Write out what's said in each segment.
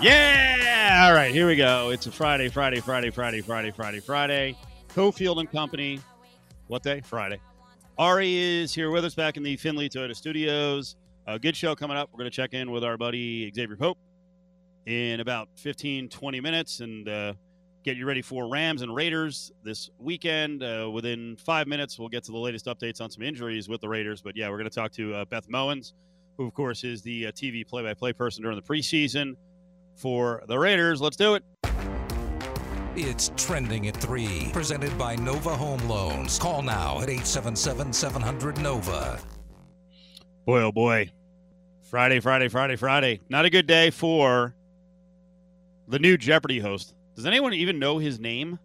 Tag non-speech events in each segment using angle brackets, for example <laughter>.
Yeah. All right, here we go. It's a Friday, Friday, Friday, Friday, Friday, Friday, Friday. Cofield and Company. What day? Friday. Ari is here with us back in the Findlay Toyota Studios. A good show coming up. We're going to check in with our buddy Xavier Pope in about 15, 20 minutes and uh, get you ready for Rams and Raiders this weekend. Uh, within five minutes, we'll get to the latest updates on some injuries with the Raiders. But yeah, we're going to talk to uh, Beth Mowins, who, of course, is the uh, TV play by play person during the preseason for the Raiders. Let's do it. It's trending at 3, presented by Nova Home Loans. Call now at 877 700 Nova. Boy, oh boy. Friday, Friday, Friday, Friday. Not a good day for the new Jeopardy host. Does anyone even know his name?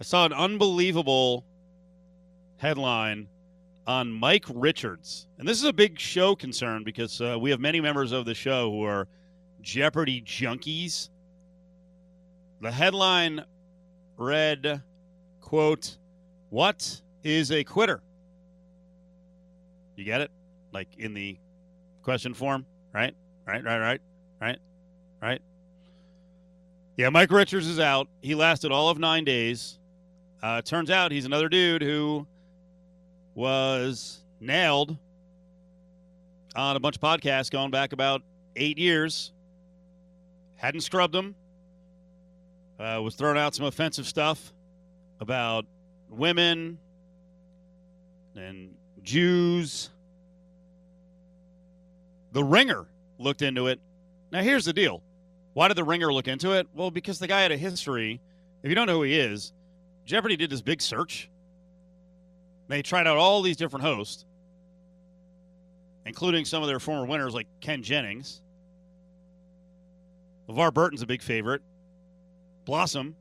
I saw an unbelievable headline on Mike Richards. And this is a big show concern because uh, we have many members of the show who are Jeopardy junkies. The headline read, quote, What is a quitter? You get it? Like in the question form, right? Right, right, right, right, right. Yeah, Mike Richards is out. He lasted all of nine days. Uh, turns out he's another dude who was nailed on a bunch of podcasts going back about eight years. Hadn't scrubbed them. Uh, was throwing out some offensive stuff about women and Jews. The Ringer looked into it. Now, here's the deal. Why did The Ringer look into it? Well, because the guy had a history. If you don't know who he is, Jeopardy did this big search. They tried out all these different hosts, including some of their former winners like Ken Jennings. LeVar Burton's a big favorite. Blossom,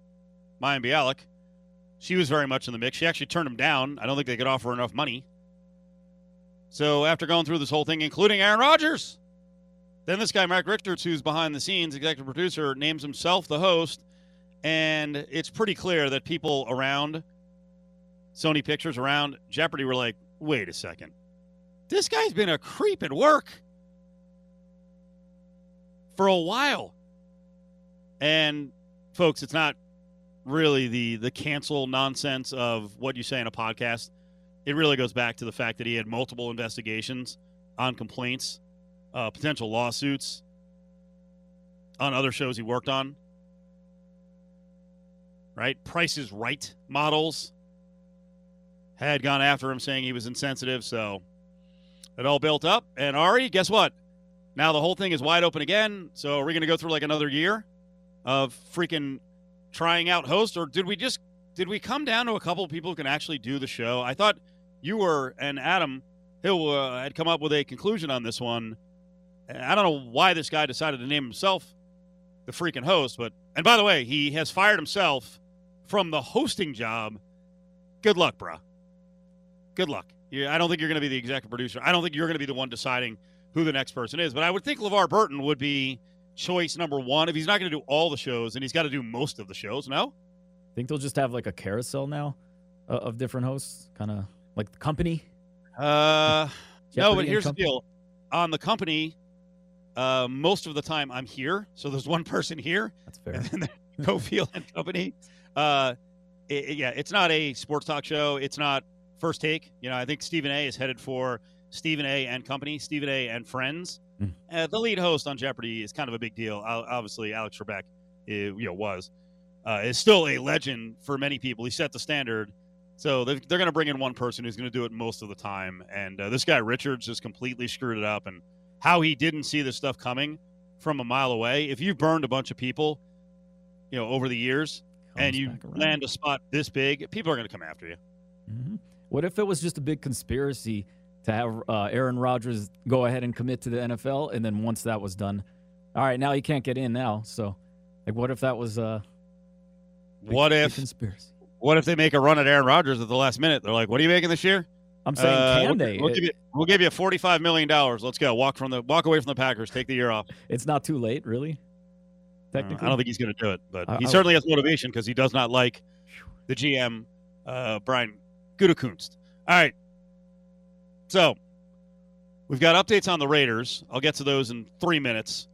Mayim Bialik, she was very much in the mix. She actually turned him down. I don't think they could offer enough money. So after going through this whole thing, including Aaron Rodgers, then this guy, Mike Richards, who's behind the scenes, executive producer, names himself the host. And it's pretty clear that people around Sony Pictures, around Jeopardy, were like, wait a second. This guy's been a creep at work for a while. And folks, it's not really the the cancel nonsense of what you say in a podcast. It really goes back to the fact that he had multiple investigations on complaints, uh, potential lawsuits on other shows he worked on. Right, Price is Right models had gone after him, saying he was insensitive. So it all built up. And Ari, guess what? Now the whole thing is wide open again. So are we going to go through like another year? Of freaking trying out hosts, or did we just did we come down to a couple people who can actually do the show? I thought you were and Adam Hill uh, had come up with a conclusion on this one. I don't know why this guy decided to name himself the freaking host, but and by the way, he has fired himself from the hosting job. Good luck, bruh. Good luck. I don't think you're going to be the executive producer. I don't think you're going to be the one deciding who the next person is. But I would think LeVar Burton would be choice number one if he's not going to do all the shows and he's got to do most of the shows. No, I think they'll just have like a carousel now uh, of different hosts, kind of like the company. Uh, no, but here's company? the deal: on the company, uh, most of the time I'm here, so there's one <laughs> person here. That's fair. And then <laughs> Cofield and company. Uh, it, it, yeah, it's not a sports talk show. It's not first take. You know, I think Stephen A. is headed for Stephen A. and company, Stephen A. and friends. Mm. Uh, the lead host on Jeopardy is kind of a big deal. Obviously, Alex Trebek, you know, was uh, is still a legend for many people. He set the standard. So they're, they're going to bring in one person who's going to do it most of the time. And uh, this guy Richards just completely screwed it up. And how he didn't see this stuff coming from a mile away. If you've burned a bunch of people, you know, over the years, and you land a spot this big, people are going to come after you. Mm-hmm. What if it was just a big conspiracy? To have uh, Aaron Rodgers go ahead and commit to the NFL, and then once that was done, all right, now he can't get in now. So, like, what if that was uh, what if conspiracy? What if they make a run at Aaron Rodgers at the last minute? They're like, "What are you making this year?" I'm saying, uh, can we'll, they? We'll, give you, we'll give you forty-five million dollars. Let's go. Walk from the walk away from the Packers. Take the year off. <laughs> It's not too late, really. Uh, Technically, I don't think he's going to do it, but I, he I, certainly has motivation because he does not like the GM, uh, Brian Gutekunst. All right, so we've got updates on the Raiders. I'll get to those in three minutes.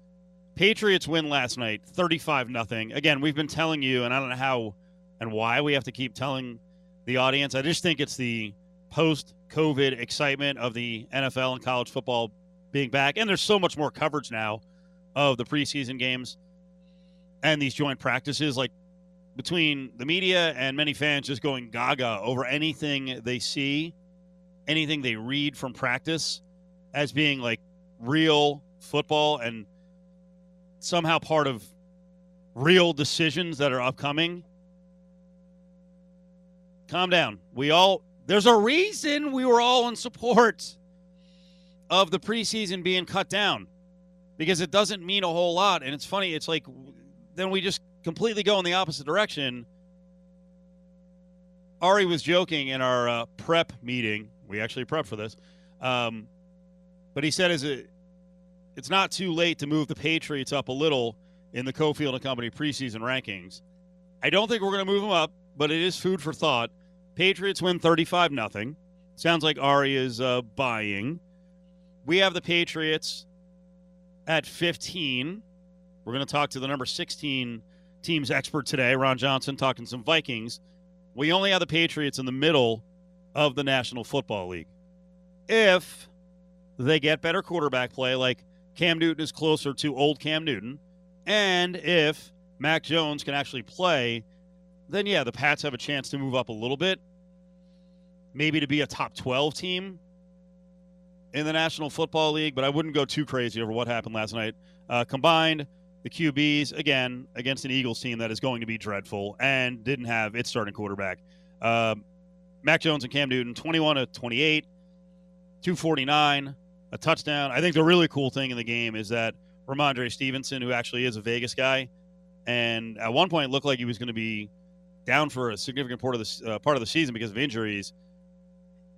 Patriots win last night, 35 nothing. Again, we've been telling you, and I don't know how and why we have to keep telling the audience. I just think it's the post COVID excitement of the NFL and college football being back. And there's so much more coverage now of the preseason games and these joint practices. Like between the media and many fans just going gaga over anything they see, anything they read from practice as being like real football and somehow part of real decisions that are upcoming. Calm down. We all, there's a reason we were all in support of the preseason being cut down because it doesn't mean a whole lot. And it's funny, it's like then we just completely go in the opposite direction. Ari was joking in our uh, prep meeting. We actually prepped for this. Um, but he said, "Is it? It's not too late to move the Patriots up a little in the Cofield and Company preseason rankings. I don't think we're going to move them up, but it is food for thought. Patriots win thirty-five nothing. Sounds like Ari is uh, buying. We have the Patriots at 15. We're going to talk to the number 16 teams expert today, Ron Johnson, talking some Vikings. We only have the Patriots in the middle of the National Football League. If they get better quarterback play, like Cam Newton is closer to old Cam Newton, and if Mac Jones can actually play, then yeah, the Pats have a chance to move up a little bit. Maybe to be a top 12 team in the National Football League, but I wouldn't go too crazy over what happened last night. Uh, combined, the QBs, again, against an Eagles team that is going to be dreadful and didn't have its starting quarterback. Uh, Mac Jones and Cam Newton, 21 to 28, 249, a touchdown. I think the really cool thing in the game is that Rhamondre Stevenson, who actually is a Vegas guy, and at one point looked like he was going to be down for a significant part of the uh, part of the season because of injuries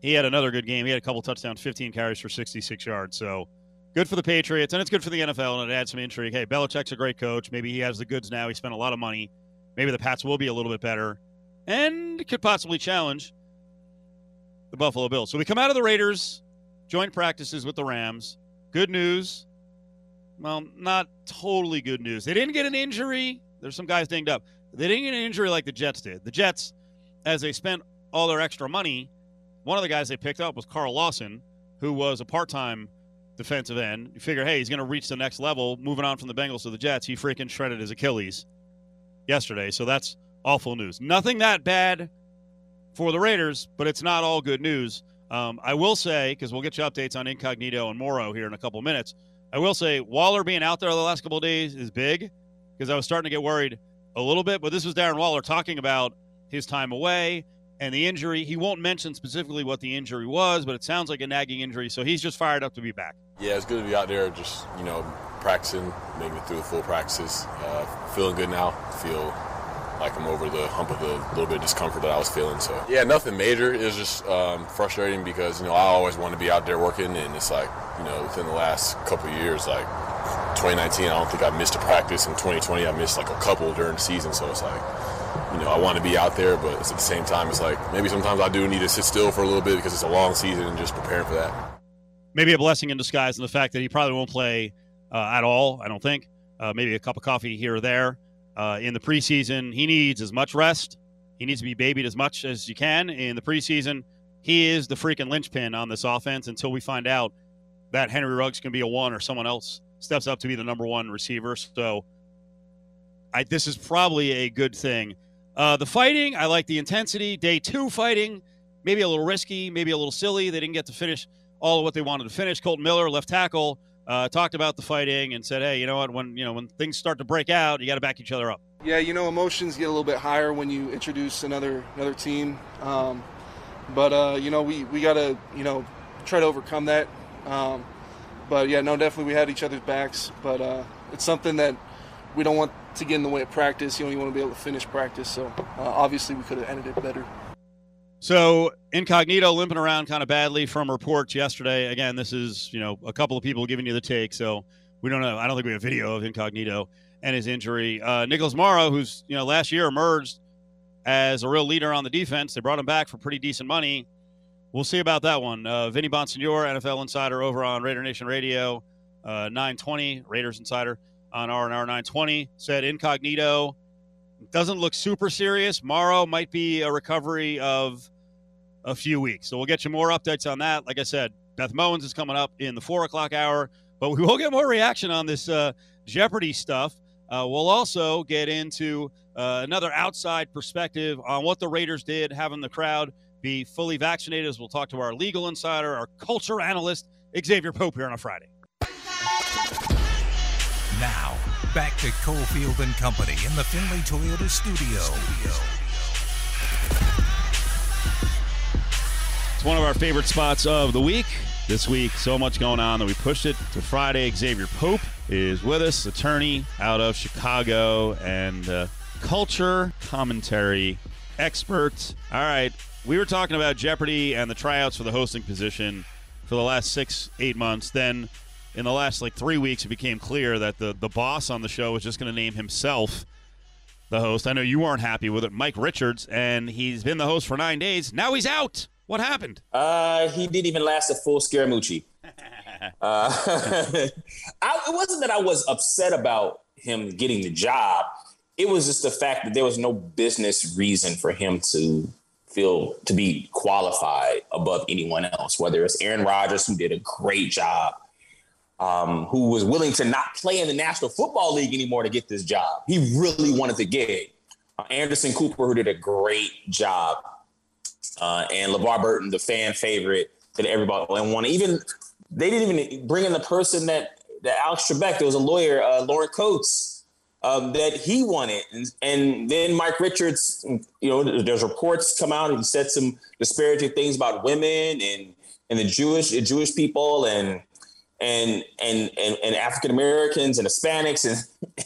he had another good game. He had a couple touchdowns, 15 carries for 66 yards. So good for the Patriots, and it's good for the NFL, and it adds some intrigue. Hey, Belichick's a great coach. Maybe he has the goods now. He spent a lot of money. Maybe the Pats will be a little bit better and could possibly challenge the Buffalo Bills. So we come out of the Raiders, joint practices with the Rams. Good news. Well, not totally good news. They didn't get an injury. There's some guys dinged up. They didn't get an injury like the Jets did. The Jets, as they spent all their extra money, one of the guys they picked up was Carl Lawson, who was a part-time defensive end. You figure, hey, he's going to reach the next level, moving on from the Bengals to the Jets. He freaking shredded his Achilles yesterday, so that's awful news. Nothing that bad for the Raiders, but it's not all good news. Um, I will say, because we'll get you updates on Incognito and Morrow here in a couple minutes. I will say Waller being out there the last couple days is big because I was starting to get worried a little bit. But this was Darren Waller talking about his time away and the injury. He won't mention specifically what the injury was, but it sounds like a nagging injury. So he's just fired up to be back. Yeah, it's good to be out there, just you know, practicing, making it through the full practices. Uh, feeling good now. Feel like I'm over the hump of the little bit of discomfort that I was feeling. So yeah, nothing major. It was just um, frustrating because you know I always want to be out there working, and it's like you know within the last couple years, like 2019, I don't think I missed a practice. In 2020, I missed like a couple during the season. So it's like you know, I want to be out there, but at the same time, it's like maybe sometimes I do need to sit still for a little bit because it's a long season and just preparing for that. Maybe a blessing in disguise in the fact that he probably won't play uh, at all, I don't think. Uh, maybe a cup of coffee here or there. Uh, in the preseason, he needs as much rest. He needs to be babied as much as you can in the preseason. He is the freaking linchpin on this offense until we find out that Henry Ruggs can be a one or someone else steps up to be the number one receiver. So I, this is probably a good thing uh, the fighting, I like the intensity. Day two fighting, maybe a little risky, maybe a little silly. They didn't get to finish all of what they wanted to finish. Kolton Miller, left tackle, uh, talked about the fighting and said, "Hey, you know what? When you know when things start to break out, you got to back each other up." Yeah, you know, emotions get a little bit higher when you introduce another another team, um, but uh, you know, we we got to you know try to overcome that. Um, but yeah, no, definitely we had each other's backs, but uh, it's something that we don't want to get in the way of practice. You know, you want to be able to finish practice. So uh, obviously, we could have ended it better. So incognito limping around kind of badly from reports yesterday. Again, this is you know a couple of people giving you the take, so we don't know. I don't think we have video of incognito and his injury. Uh, Nicholas Morrow, who's you know last year emerged as a real leader on the defense, they brought him back for pretty decent money. We'll see about that one. Uh, Vinny Bonsignore, NFL insider over on Raider Nation Radio, uh, 920 Raiders insider on RNR 920 said incognito doesn't look super serious. Morrow might be a recovery of a few weeks. So we'll get you more updates on that. Like I said, Beth Mowins is coming up in the four o'clock hour, but we will get more reaction on this uh, Jeopardy stuff. Uh, we'll also get into uh, another outside perspective on what the Raiders did, having the crowd be fully vaccinated. As we'll talk to our legal insider, our culture analyst, Xavier Pope, here on a Friday. Back to Cofield and Company in the Findlay Toyota studio. It's one of our favorite spots of the week. This week, so much going on that we pushed it to Friday. Xavier Pope is with us, attorney out of Chicago and uh, culture commentary expert. All right, we were talking about Jeopardy and the tryouts for the hosting position for the last six, eight months. Then in the last like three weeks, it became clear that the, the boss on the show was just going to name himself the host. I know you weren't happy with it, Mike Richards, and he's been the host for nine days. Now he's out. What happened? Uh, he didn't even last a full Scaramucci. <laughs> uh, <laughs> I, it wasn't that I was upset about him getting the job. It was just the fact that there was no business reason for him to feel to be qualified above anyone else, whether it's Aaron Rodgers, who did a great job, um, who was willing to not play in the National Football League anymore to get this job. He really wanted the gig. Uh, Anderson Cooper, who did a great job uh, and LeVar Burton, the fan favorite that everybody and want. Even they didn't even bring in the person that that Alex Trebek. There was a lawyer, uh, Lauren Coates, um, that he wanted, and, and then Mike Richards. You know, there's reports come out. He said some disparaging things about women and and the Jewish the Jewish people and and and and, and African Americans and Hispanics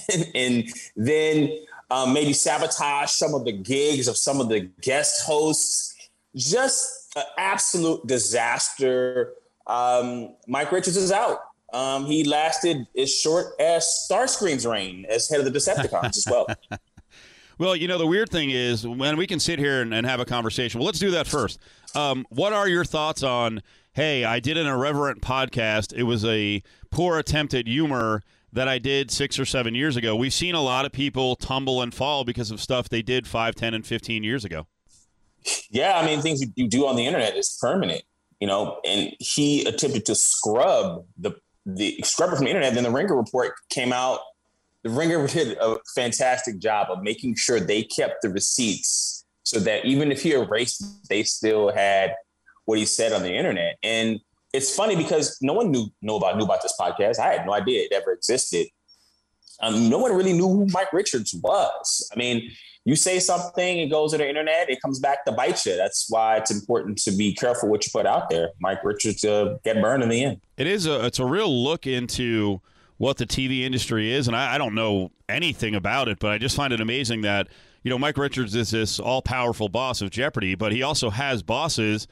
<laughs> and and, then um, maybe sabotage some of the gigs of some of the guest hosts just an absolute disaster. Um, Mike Richards is out. Um, he lasted as short as Starscream's reign as head of the Decepticons as well. <laughs> Well, you know, the weird thing is when we can sit here and, and have a conversation. Well, let's do that first. Um, what are your thoughts on, hey, I did an irreverent podcast. It was a poor attempt at humor that I did six or seven years ago. We've seen a lot of people tumble and fall because of stuff they did five, ten, and 15 years ago yeah, I mean, things you, you do on the internet is permanent, you know. And he attempted to scrub the the scrub it from the internet. Then the Ringer report came out. The Ringer <laughs> did a fantastic job of making sure they kept the receipts so that even if he erased, they still had what he said on the internet. And it's funny because no one knew know about knew about this podcast. I had no idea it ever existed. Um, no one really knew who Mike Richards was. I mean, you say something, it goes to the internet, it comes back to bite you. That's why it's important to be careful what you put out there. Mike Richards uh, get burned in the end. It is a it's a real look into what the TV industry is, and I, I don't know anything about it, but I just find it amazing that you know Mike Richards is this all powerful boss of Jeopardy, but he also has bosses,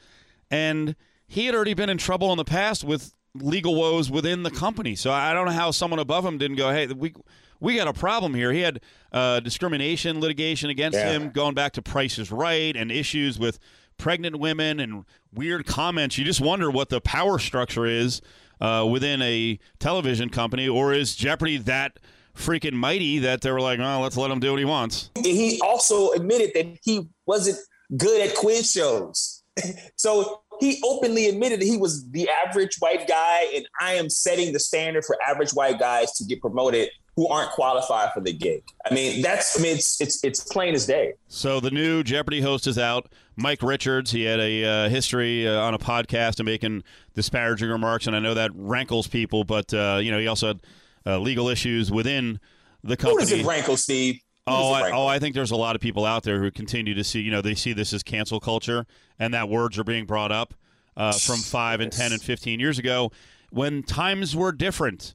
and he had already been in trouble in the past with legal woes within the company. So I don't know how someone above him didn't go, hey, we we got a problem here. He had uh, discrimination litigation against yeah. him going back to Price is Right and issues with pregnant women and weird comments. You just wonder what the power structure is uh, within a television company, or is Jeopardy that freaking mighty that they were like, oh, let's let him do what he wants? He also admitted that he wasn't good at quiz shows. <laughs> so he openly admitted that he was the average white guy, and I am setting the standard for average white guys to get promoted who aren't qualified for the gig. I mean, that's I mean it's it's it's plain as day. So the new Jeopardy host is out. Mike Richards. He had a uh, history uh, on a podcast of making disparaging remarks, and I know that rankles people. But uh, you know, he also had uh, legal issues within the company. Who does it rankle, Steve? Oh, I, oh, I think there's a lot of people out there who continue to see, you know, they see this as cancel culture, and that words are being brought up uh, from five and ten and fifteen years ago when times were different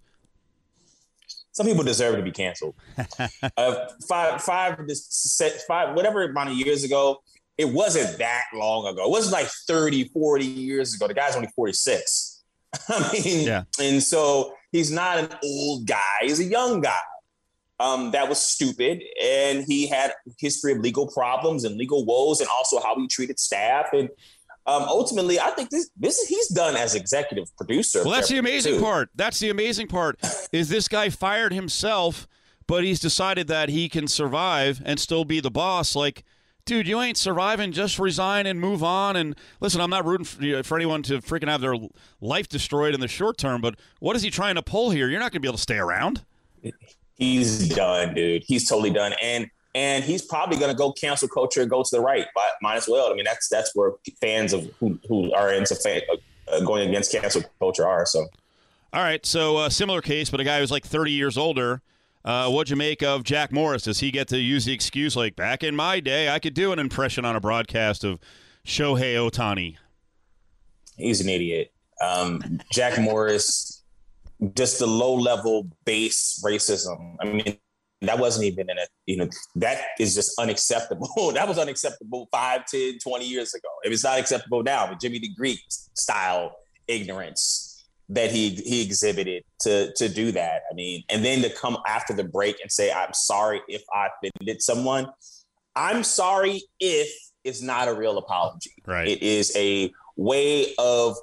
some people deserve to be canceled. <laughs> uh, five, five, five, whatever amount of years ago, it wasn't that long ago. It wasn't like 30, 40 years ago. The guy's only 46. <laughs> I mean, yeah. and so he's not an old guy, he's a young guy. Um, that was stupid. And he had history of legal problems and legal woes and also how he treated staff. And um, ultimately, I think this this he's done as executive producer. Well, that's the amazing too. part. That's the amazing part. is this guy fired himself, but he's decided that he can survive and still be the boss. Like, dude, you ain't surviving. Just resign and move on. And listen, I'm not rooting for, for anyone to freaking have their life destroyed in the short term. But what is he trying to pull here? You're not going to be able to stay around. He's done, dude. He's totally done. And and he's probably going to go cancel culture and go to the right. But might as well. I mean, that's that's where fans of who, who are into fan, uh, going against cancel culture are. So, all right. So uh, similar case, but a guy who's like 30 years older. Uh, what'd you make of Jack Morris? Does he get to use the excuse like back in my day, I could do an impression on a broadcast of Shohei Ohtani? He's an idiot. Um, Jack Morris, just the low level base racism. I mean, that wasn't even in a, you know, that is just unacceptable. <laughs> that was unacceptable 5, 10, 20 years ago. It was not acceptable now, with Jimmy the Greek style ignorance that he he exhibited to to do that. I mean, and then to come after the break and say, I'm sorry if I offended someone. I'm sorry if it's not a real apology. Right. It is a way of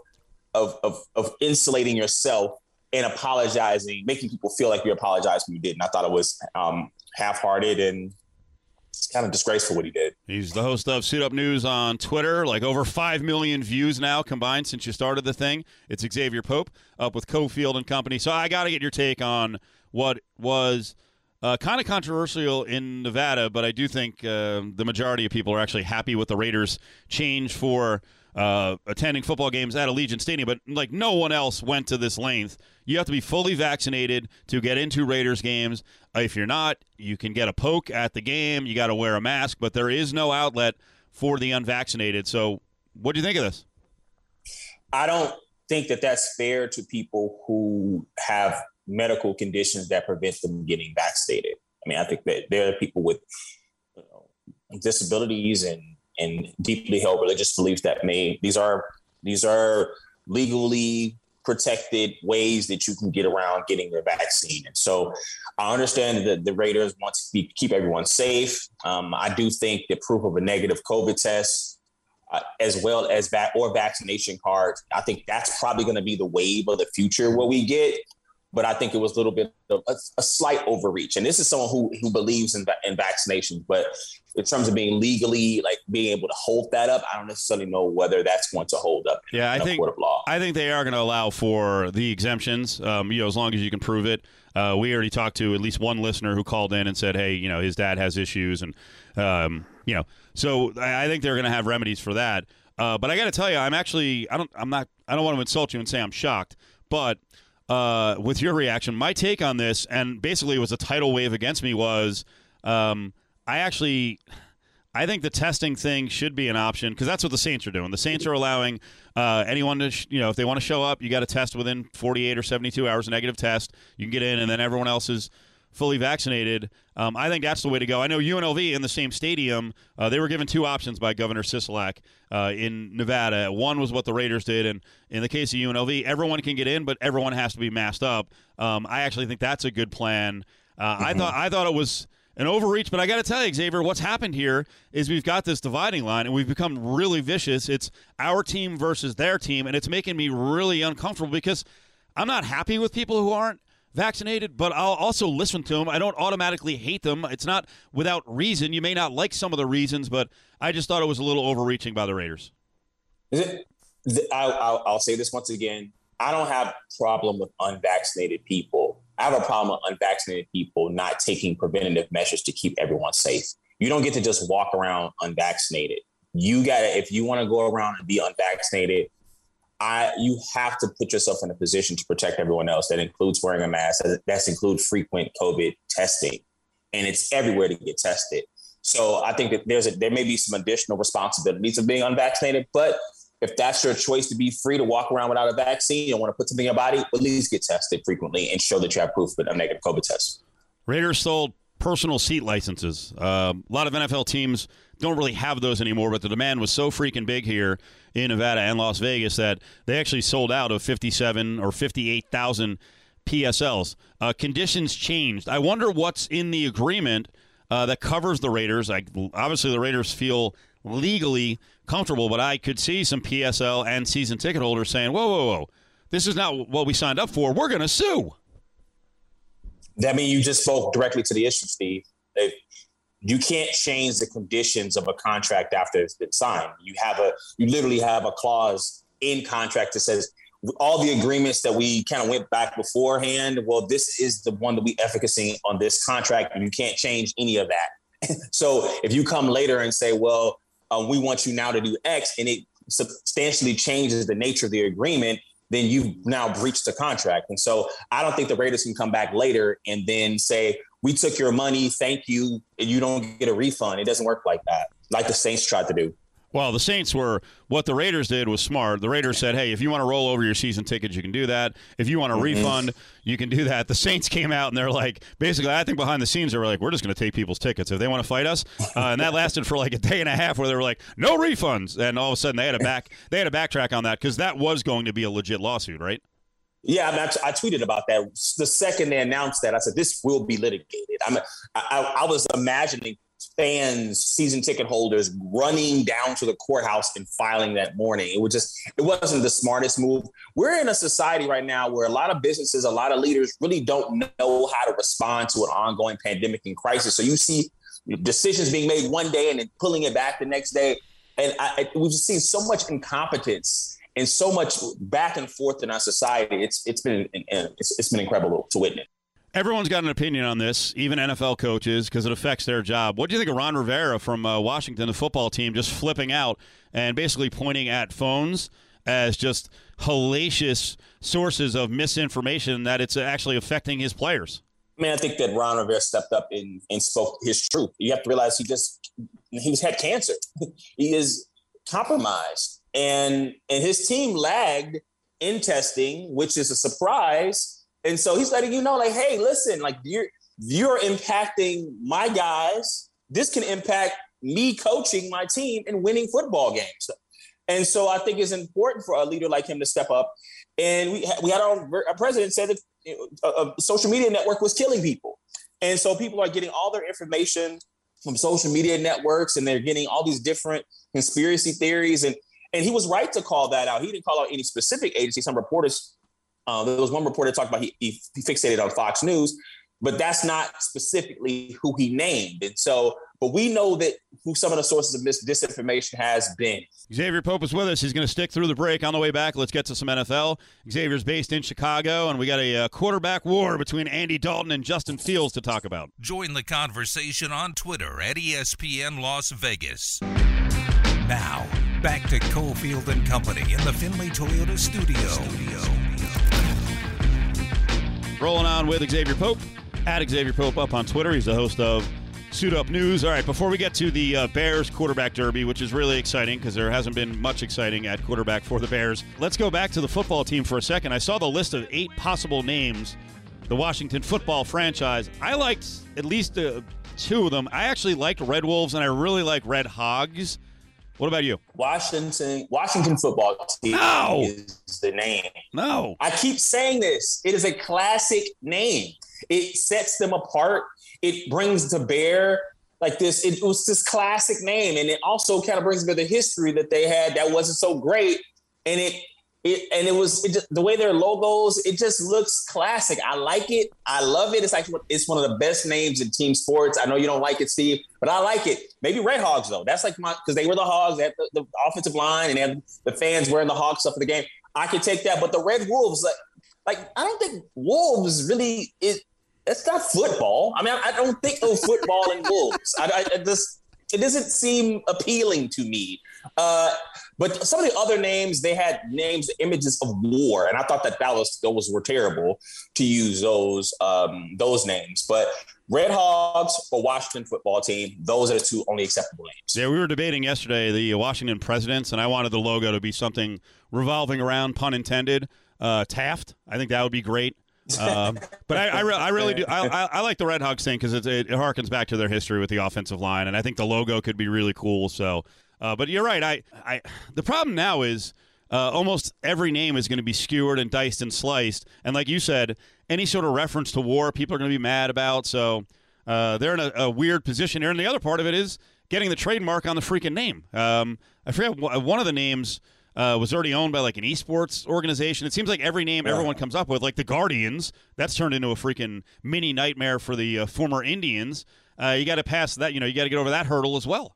of of, of insulating yourself and apologizing, making people feel like you apologized when you didn't. I thought it was um, half-hearted and it's kind of disgraceful what he did. He's the host of Suit Up News on Twitter, like over 5 million views now combined since you started the thing. It's Xavier Pope up with Cofield and company. So I got to get your take on what was uh, kind of controversial in Nevada, but I do think uh, the majority of people are actually happy with the Raiders' change for uh, attending football games at Allegiant Stadium, but like no one else went to this length. You have to be fully vaccinated to get into Raiders games. If you're not, you can get a poke at the game. You got to wear a mask, but there is no outlet for the unvaccinated. So, what do you think of this? I don't think that that's fair to people who have medical conditions that prevent them getting vaccinated. I mean, I think that there are people with you know, disabilities and and deeply held religious beliefs that may these are these are legally protected ways that you can get around getting your vaccine. And so I understand that the Raiders want to be, keep everyone safe. Um, I do think the proof of a negative COVID test, uh, as well as that or vaccination cards, I think that's probably going to be the wave of the future what we get but I think it was a little bit of a, a, slight overreach. And this is someone who who believes in, in vaccinations, but in terms of being legally like being able to hold that up, I don't necessarily know whether that's going to hold up. Yeah, in I think court of law. I think they are going to allow for the exemptions. Um, you know, as long as you can prove it. Uh, we already talked to at least one listener who called in and said, "Hey, you know, his dad has issues," and um, you know, so I, I think they're going to have remedies for that. Uh, but I got to tell you, I'm actually I don't I'm not I don't want to insult you and say I'm shocked, but uh, with your reaction. My take on this, and basically it was a tidal wave against me, was um, I actually. I think the testing thing should be an option because that's what the Saints are doing. The Saints are allowing uh, anyone to, sh- you know, if they want to show up, you got to test within 48 or 72 hours, a negative test. You can get in, and then everyone else is fully vaccinated. Um, I think that's the way to go. I know UNLV in the same stadium, uh, they were given two options by Governor Sisolak uh, in Nevada. One was what the Raiders did, and in the case of UNLV, everyone can get in, but everyone has to be masked up. Um, I actually think that's a good plan. Uh, I thought I thought it was an overreach, but I got to tell you, Xavier, what's happened here is we've got this dividing line, and we've become really vicious. It's our team versus their team, and it's making me really uncomfortable because I'm not happy with people who aren't vaccinated, but I'll also listen to them. I don't automatically hate them. It's not without reason. You may not like some of the reasons, but I just thought it was a little overreaching by the Raiders. Is it? I, I'll, I'll say this once again. I don't have a problem with unvaccinated people. I have a problem with unvaccinated people not taking preventative measures to keep everyone safe. You don't get to just walk around unvaccinated. You got to, if you want to go around and be unvaccinated, I you have to put yourself in a position to protect everyone else. That includes wearing a mask. That includes frequent COVID testing, and it's everywhere to get tested. So I think that there's a, there may be some additional responsibilities of being unvaccinated, but if that's your choice to be free to walk around without a vaccine, you want to put something in your body, at least get tested frequently and show that you have proof of a negative COVID test. Raiders sold personal seat licenses. Uh, a lot of NFL teams don't really have those anymore, but the demand was so freaking big here in Nevada and Las Vegas that they actually sold out of 57 or 58,000 PSLs. Uh, conditions changed. I wonder what's in the agreement uh, that covers the Raiders. Like, obviously, the Raiders feel legally comfortable, but I could see some PSL and season ticket holders saying, "Whoa, whoa, whoa! This is not what we signed up for. We're going to sue." That mean you just spoke directly to the issue, Steve. You can't change the conditions of a contract after it's been signed. You have a you literally have a clause in contract that says all the agreements that we kind of went back beforehand. Well, this is the one that we efficacy on this contract, and you can't change any of that. <laughs> so if you come later and say, well, uh, we want you now to do X, and it substantially changes the nature of the agreement, then you've now breached the contract. And so I don't think the Raiders can come back later and then say, we took your money, thank you, and you don't get a refund. It doesn't work like that, like the Saints tried to do. Well, the Saints were what the Raiders did was smart. The Raiders said, "Hey, if you want to roll over your season tickets, you can do that. If you want a mm-hmm. refund, you can do that." The Saints came out and they're like, basically, I think behind the scenes they were like, "We're just going to take people's tickets if they want to fight us," <laughs> uh, and that lasted for like a day and a half, where they were like, "No refunds," and all of a sudden they had a back they had a backtrack on that because that was going to be a legit lawsuit, right? Yeah, I, I, tweeted about that. The second they announced that, I said this will be litigated. I'm, I, I was imagining fans, season ticket holders running down to the courthouse and filing that morning. It was just, it wasn't the smartest move. We're in a society right now where a lot of businesses, a lot of leaders really don't know how to respond to an ongoing pandemic and crisis. So you see decisions being made one day and then pulling it back the next day. And I, we've seen so much incompetence and so much back and forth in our society. It's it's been it's, it's been incredible to witness. Everyone's got an opinion on this, even NFL coaches, because it affects their job. What do you think of Ron Rivera from uh, Washington, the football team, just flipping out and basically pointing at phones as just hellacious sources of misinformation that it's actually affecting his players? I mean, I think that Ron Rivera stepped up and, and spoke his truth. You have to realize he just he's had cancer. <laughs> he is compromised, and and his team lagged in testing, which is a surprise and so he's letting you know, like, hey, listen, like you're you're impacting my guys. This can impact me coaching my team and winning football games. And so I think it's important for a leader like him to step up. And we we had our, our president said that a, a social media network was killing people. And so people are getting all their information from social media networks and they're getting all these different conspiracy theories. And and he was right to call that out. He didn't call out any specific agency. Some reporters uh, there was one reporter talked about he, he, he fixated on Fox News, but that's not specifically who he named. And so, but we know that who some of the sources of mis- disinformation has been. Xavier Pope is with us. He's going to stick through the break. On the way back, let's get to some NFL. Xavier's based in Chicago, and we got a uh, quarterback war between Andy Dalton and Justin Fields to talk about. Join the conversation on Twitter at ESPN Las Vegas. Now, back to Cofield and Company in the Findlay Toyota studio. studio. Rolling on with Xavier Pope at Xavier Pope up on Twitter. He's the host of Suit Up News. All right, before we get to the uh, Bears quarterback derby, which is really exciting because there hasn't been much exciting at quarterback for the Bears, let's go back to the football team for a second. I saw the list of eight possible names, the Washington football franchise. I liked at least uh, two of them. I actually liked Red Wolves and I really like Red Hogs. What about you? Washington Washington football team no. is the name. No. I keep saying this. It is a classic name. It sets them apart. It brings to bear like this. It was this classic name. And it also kind of brings me the history that they had that wasn't so great. And it it, and it was it the way their logos. It just looks classic. I like it. I love it. It's like it's one of the best names in team sports. I know you don't like it, Steve, but I like it. Maybe Red Hogs though. That's like my because they were the Hogs. Had the, the, offensive line and had the fans wearing the Hog stuff for the game. I could take that, but the Red Wolves, like, like I don't think Wolves really is. It's not football. I mean, I, I don't think of football and Wolves. I, I, just it doesn't seem appealing to me. Uh, but some of the other names, they had names, images of war, and I thought that that was those were terrible to use those um, those names. But Red Hogs or Washington football team, those are the two only acceptable names. Yeah, we were debating yesterday the Washington Presidents, and I wanted the logo to be something revolving around, pun intended, uh, Taft. I think that would be great. um, <laughs> but I, I, re- I, really do. I, I, I, like the Red Hogs thing because it, it, harkens back to their history with the offensive line, and I think the logo could be really cool. So uh, but you're right. I, I, the problem now is uh, almost every name is going to be skewered and diced and sliced. And like you said, any sort of reference to war, people are going to be mad about. So uh, they're in a, a, weird position here. And the other part of it is getting the trademark on the freaking name. Um, I forget one of the names uh, was already owned by like an esports organization. It seems like every name everyone comes up with, like the Guardians, that's turned into a freaking mini nightmare for the uh, former Indians. Uh, you got to pass that. You know, you got to get over that hurdle as well.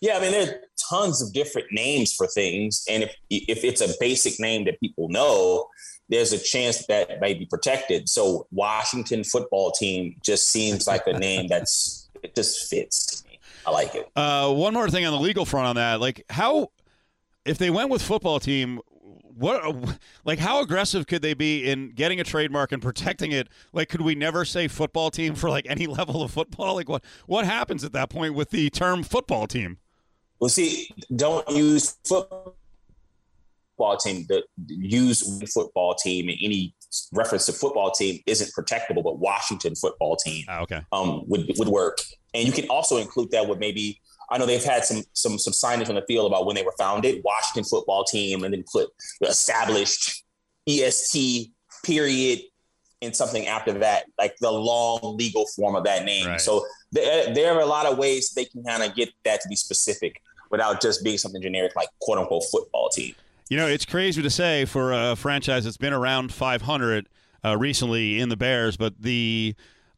Yeah, I mean, there are tons of different names for things, and if if it's a basic name that people know, there's a chance that may be protected. So Washington football team just seems like a name <laughs> that's it just fits. I like it. Uh, one more thing on the legal front on that, like how if they went with football team, what like how aggressive could they be in getting a trademark and protecting it? Like, could we never say football team for like any <laughs> level of football? Like, what what happens at that point with the term football team? Well, see, don't use football team. The use football team and any reference to football team isn't protectable, but Washington football team ah, okay. um, would would work. And you can also include that with maybe I know they've had some some some signage on the field about when they were founded, Washington football team, and then put established EST period and something after that, like the long legal form of that name. Right. So there, are a lot of ways they can kind of get that to be specific without just being something generic like quote unquote football team. You know, it's crazy to say for a franchise that's been around 500 uh, recently in the Bears, but the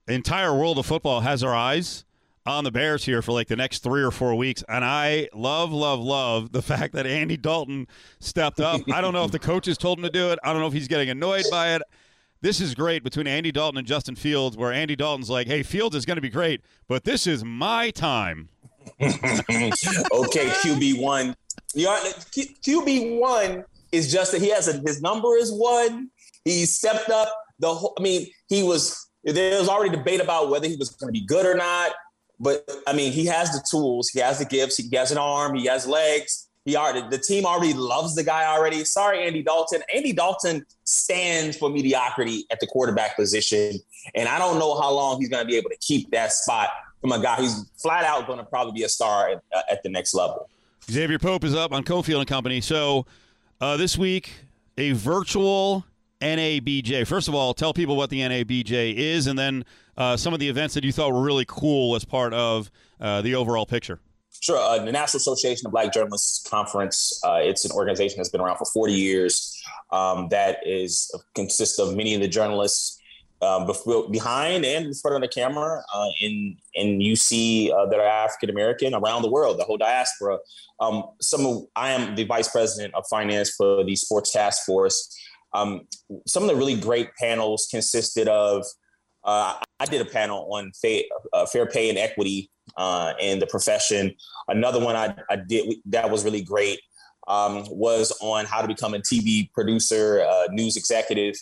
entire world of football has our eyes on the Bears here for like the next three or four weeks. And I love, love, love the <laughs> fact that Andy Dalton stepped up. I don't know if the coaches told him to do it. I don't know if he's getting annoyed by it. This is great between Andy Dalton and Justin Fields, where Andy Dalton's like, hey, Fields is going to be great, but this is my time. <laughs> okay, QB1. QB1 is just that he has a, his number is one. He stepped up the whole, I mean, he was, there was already debate about whether he was going to be good or not. But I mean, he has the tools, he has the gifts, he has an arm, he has legs. He already the team already loves the guy already. Sorry, Andy Dalton. Andy Dalton stands for mediocrity at the quarterback position, and I don't know how long he's going to be able to keep that spot from a guy who's flat out going to probably be a star at, uh, at, the next level. Xavier Pope is up on Cofield and Company. So uh, this week, a virtual NABJ. First of all, tell people what the NABJ is, and then uh, some of the events that you thought were really cool as part of uh, the overall picture. Sure. Uh, the National Association of Black Journalists Conference. Uh, it's an organization that's been around for 40 years. Um, that is consists of many of the journalists um, behind and in front of the camera, uh, in in UC uh, that are African American around the world, the whole diaspora. Um, some of, I am the vice president of finance for the Sports Task Force. Um, some of the really great panels consisted of uh, I did a panel on fa- uh, fair pay and equity uh, in the profession. Another one I, I did that was really great um, was on how to become a TV producer, uh, news executive.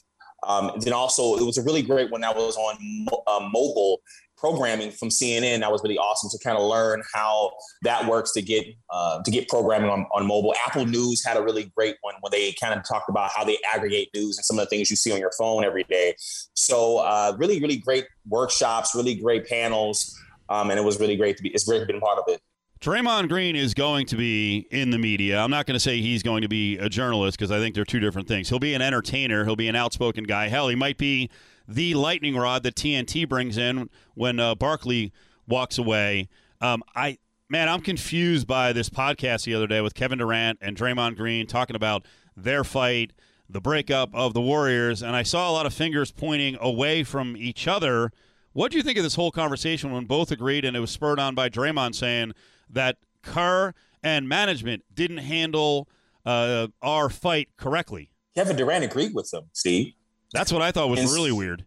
Um, then also, it was a really great one that was on uh, mobile programming from CNN. That was really awesome to kind of learn how that works to get uh, to get programming on, on mobile. Apple News had a really great one where they kind of talked about how they aggregate news and some of the things you see on your phone every day. So uh, really, really great workshops, really great panels, um, and it was really great to be. It's great to be part of it. Draymond Green is going to be in the media. I'm not going to say he's going to be a journalist because I think they're two different things. He'll be an entertainer. He'll be an outspoken guy. Hell, he might be the lightning rod that TNT brings in when uh, Barkley walks away. Um, I man, I'm confused by this podcast the other day with Kevin Durant and Draymond Green talking about their fight, the breakup of the Warriors, and I saw a lot of fingers pointing away from each other. What do you think of this whole conversation when both agreed, and it was spurred on by Draymond saying that Kerr and management didn't handle uh, our fight correctly? Kevin Durant agreed with them, Steve. That's what I thought was and, really weird.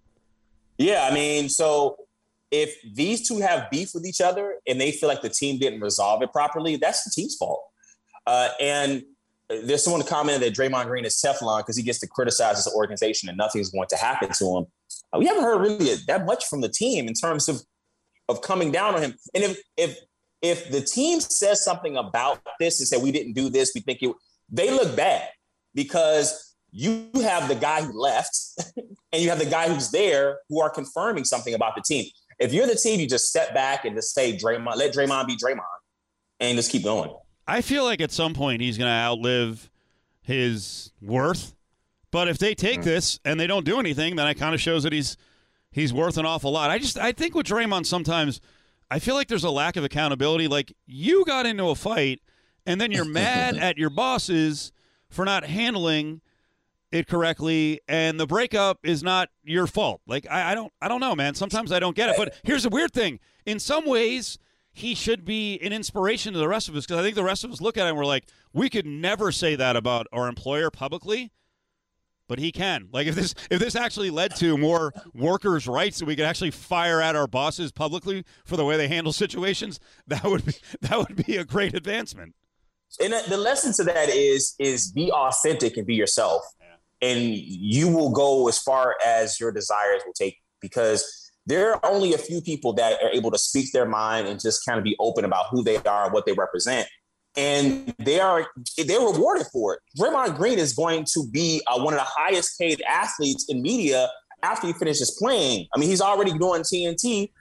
Yeah, I mean, so if these two have beef with each other and they feel like the team didn't resolve it properly, that's the team's fault. Uh, and there's someone commented that Draymond Green is Teflon because he gets to criticize his organization and nothing's going to happen to him. Uh, we haven't heard really that much from the team in terms of of coming down on him. And if if if the team says something about this and say we didn't do this, we think it, they look bad because you have the guy who left <laughs> and you have the guy who's there who are confirming something about the team. If you're the team, you just step back and just say Draymond, let Draymond be Draymond and just keep going. I feel like at some point he's going to outlive his worth. But if they take mm. this and they don't do anything, then it kind of shows that he's he's worth an awful lot. I just I think with Draymond sometimes I feel like there's a lack of accountability. Like you got into a fight, and then you're <laughs> mad at your bosses for not handling it correctly, and the breakup is not your fault. Like I, I don't, I don't know, man. Sometimes I don't get it. But here's the weird thing: in some ways, he should be an inspiration to the rest of us because I think the rest of us look at him and we're like, we could never say that about our employer publicly but he can. Like if this if this actually led to more workers' rights and we could actually fire at our bosses publicly for the way they handle situations, that would be that would be a great advancement. And uh, the lesson to that is is be authentic and be yourself, and you will go as far as your desires will take because there are only a few people that are able to speak their mind and just kind of be open about who they are and what they represent and they are they're rewarded for it. Draymond Green is going to be uh, one of the highest paid athletes in media after he finishes playing. I mean, he's already doing TNT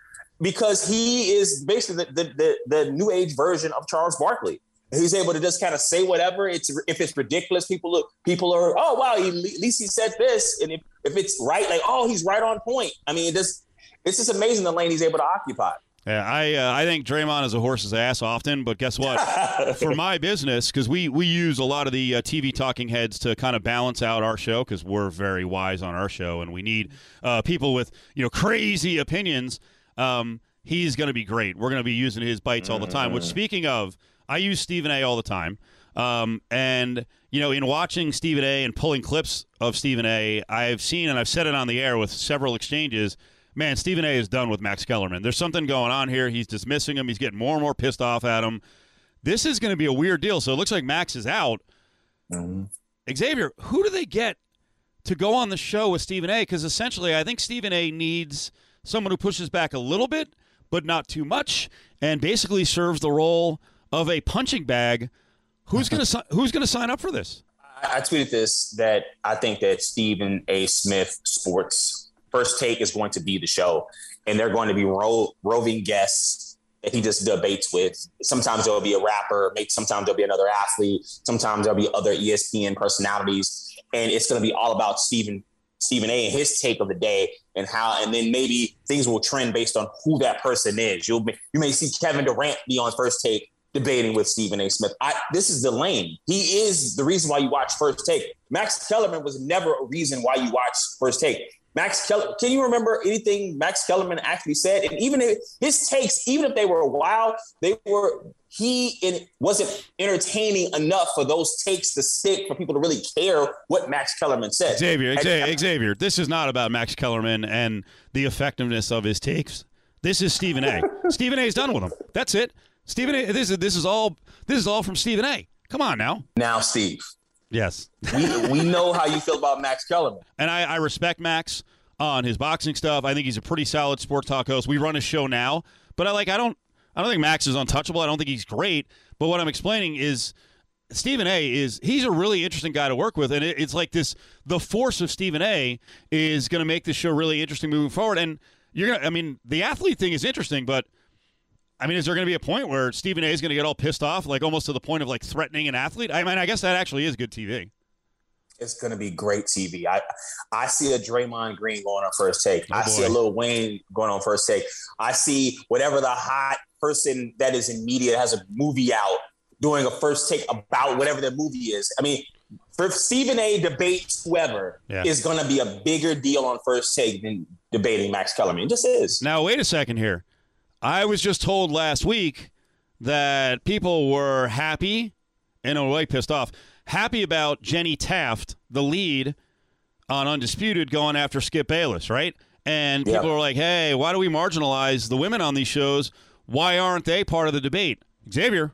because he is basically the, the, the, the new age version of Charles Barkley. He's able to just kind of say whatever. It's if it's ridiculous, people look, people are, oh wow, he, at least he said this, and if, if it's right, like oh, he's right on point. I mean, it just it's just amazing the lane he's able to occupy. Yeah, I uh, I think Draymond is a horse's ass often, but guess what? <laughs> For my business, because we we use a lot of the uh, TV talking heads to kind of balance out our show, because we're very wise on our show, and we need uh, people with you know crazy opinions. Um, he's going to be great. We're going to be using his bites all the time. Which, speaking of, I use Stephen A. all the time, um, and you know, in watching Stephen A. and pulling clips of Stephen A., I've seen and I've said it on the air with several exchanges man, Stephen A is done with Max Kellerman. There's something going on here. He's dismissing him. He's getting more and more pissed off at him. This is going to be a weird deal. So it looks like Max is out. Mm-hmm. Xavier, who do they get to go on the show with Stephen A? Because essentially, I think Stephen A needs someone who pushes back a little bit, but not too much, and basically serves the role of a punching bag. Who's going <laughs> to who's going to sign up for this? I tweeted this that I think that Stephen A. Smith Sports First Take is going to be the show, and they're going to be ro- roving guests that he just debates with. Sometimes there'll be a rapper, maybe sometimes there'll be another athlete, sometimes there'll be other ESPN personalities, and it's going to be all about Stephen Stephen A. and his take of the day and how, and then maybe things will trend based on who that person is. You'll you may see Kevin Durant be on First Take debating with Stephen A. Smith. I, this is the lane. He is the reason why you watch First Take. Max Kellerman was never a reason why you watch First Take. Max Keller, can you remember anything Max Kellerman actually said? And even if his takes, even if they were wild, they were he in, wasn't entertaining enough for those takes to stick for people to really care what Max Kellerman said. Xavier, Xavier, Xavier, this is not about Max Kellerman and the effectiveness of his takes. This is Stephen A. <laughs> Stephen A. is done with him. That's it. Stephen A. This is this is all this is all from Stephen A. Come on now. Now, Steve. Yes. we, we know how you feel about Max Kellerman. And I, I respect Max on his boxing stuff. I think he's a pretty solid sports talk host. We run a show now, but I like I don't I don't think Max is untouchable. I don't think he's great. But what I'm explaining is Stephen A is he's a really interesting guy to work with, and it, it's like this the force of Stephen A is going to make this show really interesting moving forward. And you're gonna I mean the athlete thing is interesting, but I mean, is there going to be a point where Stephen A is going to get all pissed off, like almost to the point of like threatening an athlete? I mean, I guess that actually is good TV. It's going to be great TV. I I see a Draymond Green going on first take. Oh, I see a Lil Wayne going on first take. I see whatever the hot person that is in media has a movie out doing a first take about whatever the movie is. I mean, for Stephen A debates whoever yeah. is going to be a bigger deal on first take than debating Max Kellerman. It just is. Now, wait a second here. I was just told last week that people were happy and in a way pissed off, happy about Jenny Taft, the lead on Undisputed, going after Skip Bayless, right? And people yep. are like, hey, why do we marginalize the women on these shows? Why aren't they part of the debate? Xavier,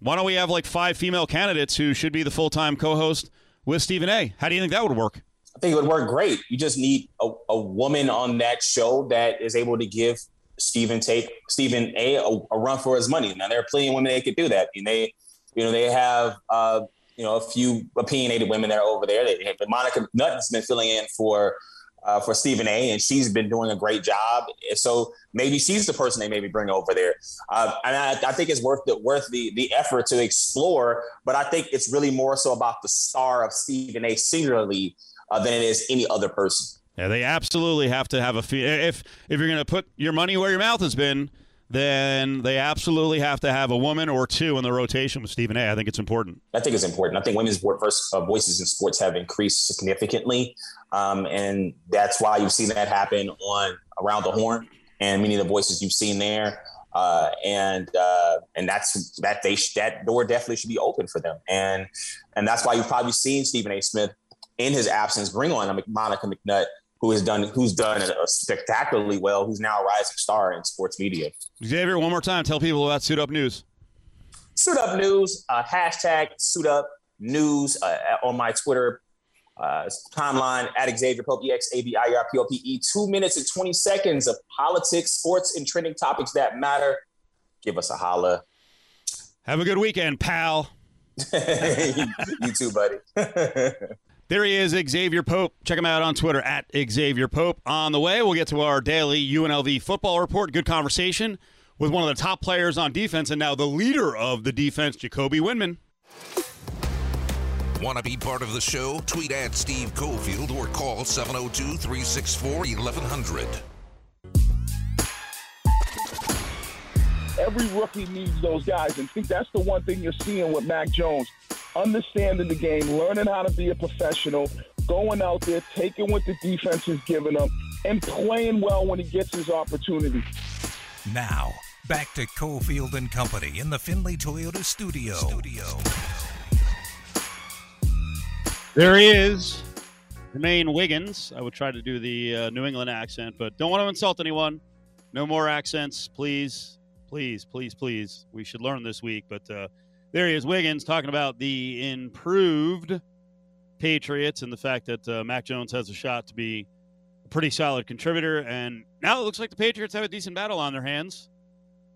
why don't we have like five female candidates who should be the full time co host with Stephen A? How do you think that would work? I think it would work great. You just need a, a woman on that show that is able to give Stephen take Stephen A, a, a run for his money. Now there are plenty of women that could do that. And they, you know, they have uh, you know a few opinionated women that are over there. They have, Monica McNutt's been filling in for uh, for Stephen A, and she's been doing a great job. So maybe she's the person they maybe bring over there. Uh, and I, I, think it's worth the worth the the effort to explore. But I think it's really more so about the star of Stephen A. singularly uh, than it is any other person. Yeah, they absolutely have to have a fee. If if you're going to put your money where your mouth has been, then they absolutely have to have a woman or two in the rotation with Stephen A. I think it's important. I think it's important. I think women's uh, voices in sports have increased significantly, um, and that's why you've seen that happen on Around the Horn and many of the voices you've seen there. Uh, and uh, and that's that they that door definitely should be open for them, and and that's why you've probably seen Stephen A. Smith in his absence bring on Monica McNutt who has done who's done spectacularly well, who's now a rising star in sports media. Xavier, one more time, tell people about Suit Up News. Suit Up News, uh, hashtag Suit Up News uh, on my Twitter uh, timeline at Xavier Pope, X A V I R P O P E. Two minutes and 20 seconds of politics, sports, and trending topics that matter. Give us a holla. Have a good weekend, pal. <laughs> you too, buddy. <laughs> there he is, Xavier Pope. Check him out on Twitter at Xavier Pope. On the way, we'll get to our daily UNLV football report. Good conversation with one of the top players on defense and now the leader of the defense, Jacoby Windmon. Want to be part of the show? Tweet at Steve Cofield or call 702 364 1100. Every rookie needs those guys. And I think that's the one thing you're seeing with Mac Jones understanding the game, learning how to be a professional, going out there, taking what the defense is giving him, and playing well when he gets his opportunity. Now, back to Cofield and Company in the Findlay Toyota studio. studio. There he is, Jermaine Wiggins. I would try to do the uh, New England accent, but don't want to insult anyone. No more accents, please. Please, please, please. We should learn this week. But uh, there he is, Wiggins, talking about the improved Patriots and the fact that uh, Mac Jones has a shot to be a pretty solid contributor. And now it looks like the Patriots have a decent battle on their hands,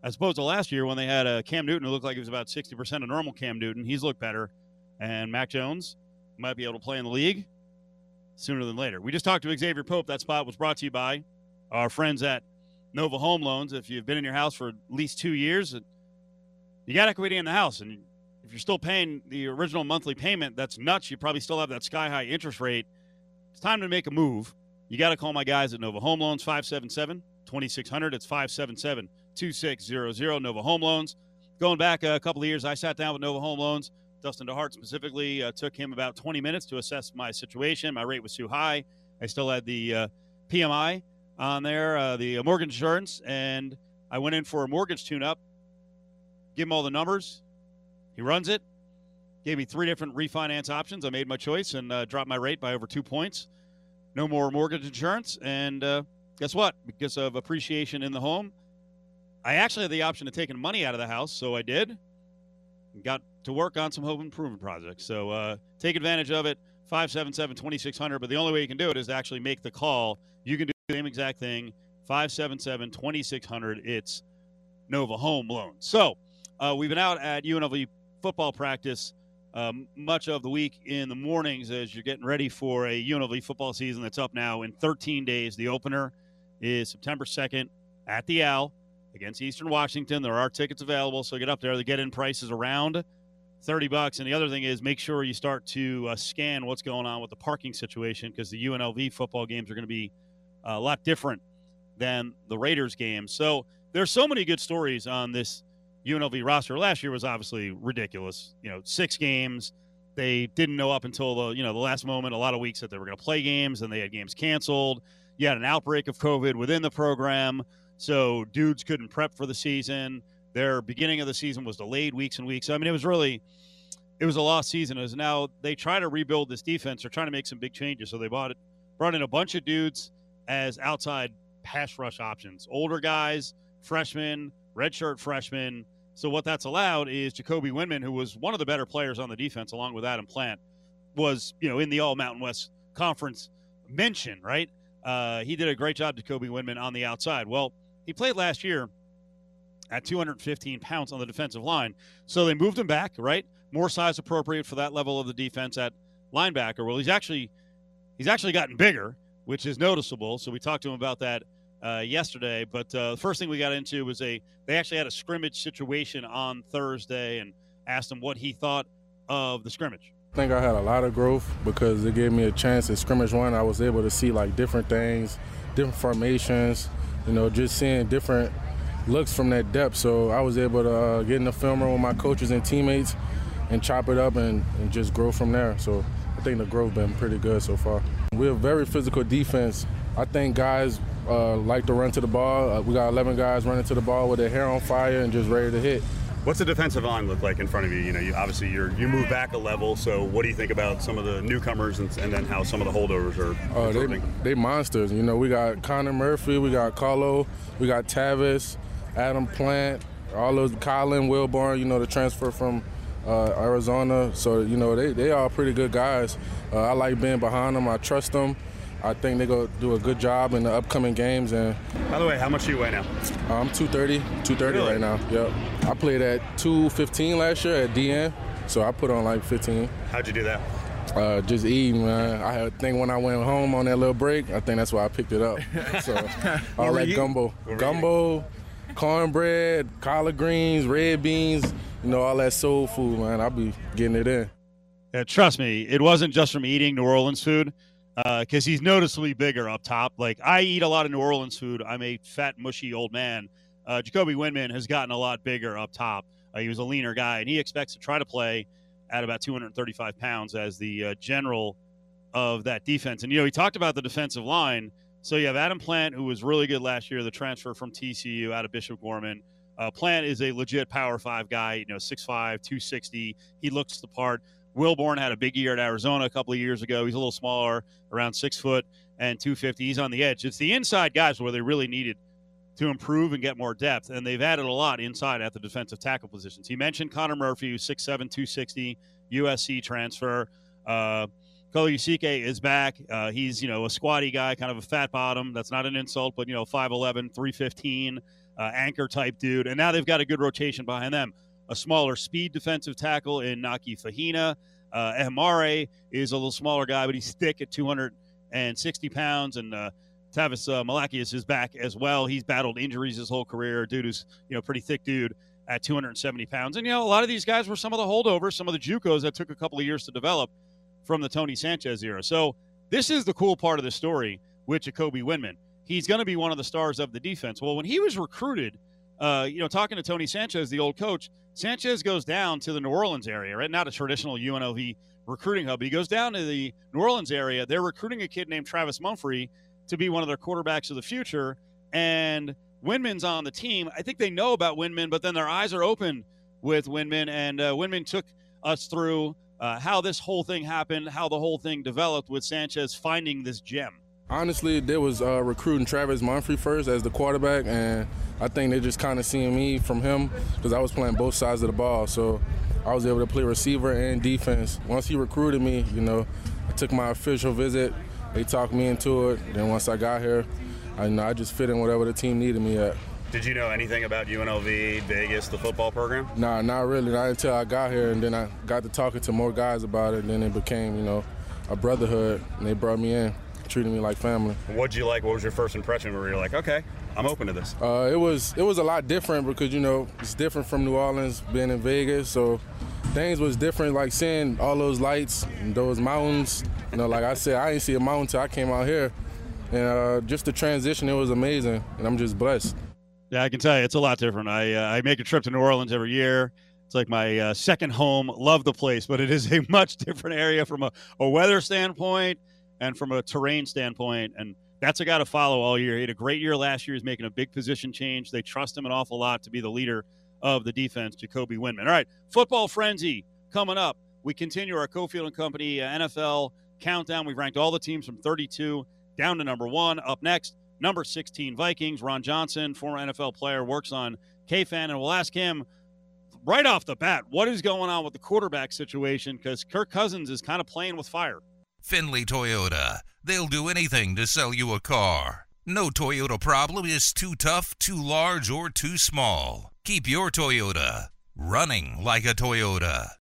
as opposed to last year when they had a Cam Newton who looked like he was about 60% of normal Cam Newton. He's looked better. And Mac Jones might be able to play in the league sooner than later. We just talked to Xavier Pope. That spot was brought to you by our friends at Nova Home Loans. If you've been in your house for at least two years, you got equity in the house. And if you're still paying the original monthly payment, that's nuts. You probably still have that sky high interest rate. It's time to make a move. You got to call my guys at Nova Home Loans, 577 2600. It's 577 2600. Nova Home Loans. Going back a couple of years, I sat down with Nova Home Loans Dustin DeHart specifically uh, took him about 20 minutes to assess my situation. My rate was too high. I still had the uh, PMI on there, uh, the mortgage insurance, and I went in for a mortgage tune up. Give him all the numbers. He runs it. Gave me three different refinance options. I made my choice and uh, dropped my rate by over two points. No more mortgage insurance. And uh, guess what? Because of appreciation in the home, I actually had the option of taking money out of the house, so I did got to work on some home improvement projects. So uh, take advantage of it. 577 2600. But the only way you can do it is to actually make the call. You can do the same exact thing. 577 2600. It's Nova Home Loan. So uh, we've been out at UNLV football practice um, much of the week in the mornings as you're getting ready for a UNLV football season that's up now in 13 days. The opener is September 2nd at the Al against Eastern Washington. There are tickets available, so get up there. The get-in price is around 30 bucks. And the other thing is make sure you start to uh, scan what's going on with the parking situation because the UNLV football games are going to be a lot different than the Raiders games. So there's so many good stories on this UNLV roster. Last year was obviously ridiculous. You know, six games. They didn't know up until the you know the last moment. A lot of weeks that they were going to play games, and they had games canceled. You had an outbreak of COVID within the program. So dudes couldn't prep for the season. Their beginning of the season was delayed weeks and weeks. So, I mean, it was really, it was a lost season. As now they try to rebuild this defense. They're trying to make some big changes. So they bought it, brought in a bunch of dudes as outside pass rush options, older guys, freshmen, redshirt freshman. So what that's allowed is Jacoby Windmon, who was one of the better players on the defense, along with Adam Plant, was you know in the All Mountain West Conference mention, right? Uh, he did a great job, Jacoby Windmon, on the outside. Well, he played last year at 215 pounds on the defensive line. So they moved him back, right? More size appropriate for that level of the defense at linebacker. Well, he's actually he's actually gotten bigger, which is noticeable. So we talked to him about that uh, yesterday. But uh, the first thing we got into was a they actually had a scrimmage situation on Thursday and asked him what he thought of the scrimmage. I think I had a lot of growth because it gave me a chance at scrimmage one. I was able to see like different things, different formations, you know, just seeing different looks from that depth. So I was able to uh, get in the film room with my coaches and teammates and chop it up and, and just grow from there. So I think the growth been pretty good so far. We're a very physical defense. I think guys uh, like to run to the ball. Uh, we got 11 guys running to the ball with their hair on fire and just ready to hit. What's the defensive line look like in front of you? You know, you, obviously you're you move back a level. So what do you think about some of the newcomers and, and then how some of the holdovers are? Oh, they, they monsters. You know, we got Connor Murphy, we got Carlo, we got Tavis, Adam Plant, all those Colin Wilborn. You know, the transfer from uh, Arizona. So you know, they they are pretty good guys. Uh, I like being behind them. I trust them. I think they're going to do a good job in the upcoming games. And By the way, how much do you weigh now? I'm 230, 230 Really? right now. Yep. I played at 215 last year at DN, so I put on like 15. How'd you do that? Uh, just eating, man. I think when I went home on that little break, I think that's why I picked it up. <laughs> So all that gumbo, what were gumbo, cornbread, collard greens, red beans, you know, all that soul food, man. I'll be getting it in. Yeah, trust me, it wasn't just from eating New Orleans food, because he's noticeably bigger up top. Like I eat a lot of New Orleans food. I'm a fat, mushy old man. Uh, Jacoby Windmon has gotten a lot bigger up top. Uh, he was a leaner guy, and he expects to try to play at about 235 pounds as the uh, general of that defense. And you know, he talked about the defensive line. So you have Adam Plant, who was really good last year, the transfer from TCU out of Bishop Gorman. Uh, Plant is a legit Power Five guy. You know, 6'5", 260. He looks the part. Wilborn had a big year at Arizona a couple of years ago. He's a little smaller, around six foot and 250. He's on the edge. It's the inside guys where they really needed to improve and get more depth, and they've added a lot inside at the defensive tackle positions. He mentioned Connor Murphy, who's 6'7", 260, USC transfer. Uh, Kolo Uasike is back. Uh, he's, you know, a squatty guy, kind of a fat bottom. That's not an insult, but, you know, 5'11", 315, uh, anchor type dude. And now they've got a good rotation behind them. A smaller speed defensive tackle in Naki Fahina. Uh, is a little smaller guy, but he's thick at 260 pounds. And uh, Tavis uh, Malakius is back as well. He's battled injuries his whole career. Dude who's, you know, pretty thick dude at 270 pounds. And, you know, a lot of these guys were some of the holdovers, some of the JUCOs that took a couple of years to develop from the Tony Sanchez era. So this is the cool part of the story with Jacoby Windmon. He's going to be one of the stars of the defense. Well, when he was recruited, uh, you know, talking to Tony Sanchez, the old coach, Sanchez goes down to the New Orleans area, right? Not a traditional UNLV recruiting hub, but he goes down to the New Orleans area. They're recruiting a kid named Travis Mumphrey to be one of their quarterbacks of the future. And Windmon's on the team. I think they know about Windmon, but then their eyes are open with Windmon. And uh, Windmon took us through uh, how this whole thing happened, how the whole thing developed with Sanchez finding this gem. Honestly, they was uh, recruiting Travis Mumphrey first as the quarterback, and I think they just kind of seeing me from him because I was playing both sides of the ball. So I was able to play receiver and defense. Once he recruited me, you know, I took my official visit. They talked me into it. Then once I got here, I you know I just fit in whatever the team needed me at. Did you know anything about UNLV, Vegas, the football program? Nah, not really. Not until I got here, and then I got to talking to more guys about it. And then it became, you know, a brotherhood, and they brought me in, treated me like family. What'd you like? What was your first impression where you're like, okay, I'm open to this? Uh, it was it was a lot different because you know it's different from New Orleans, being in Vegas, so things was different. Like seeing all those lights and those mountains. You know, like I said, I didn't see a mountain till I came out here, and uh, just the transition, it was amazing, and I'm just blessed. Yeah, I can tell you it's a lot different. I uh, I make a trip to New Orleans every year. It's like my uh, second home. Love the place, but it is a <laughs> much different area from a, a weather standpoint and from a terrain standpoint. And that's a guy to follow all year. He had a great year last year. He's making a big position change. They trust him an awful lot to be the leader of the defense, Jacoby Windmon. All right, football frenzy coming up. We continue our Cofield and Company uh, NFL countdown. We've ranked all the teams from 32 down to number one. Up next, number 16 Vikings. Ron Johnson, former NFL player, works on KFan, and we'll ask him right off the bat what is going on with the quarterback situation because Kirk Cousins is kind of playing with fire. Findlay Toyota. They'll do anything to sell you a car. No Toyota problem is too tough, too large, or too small. Keep your Toyota running like a Toyota.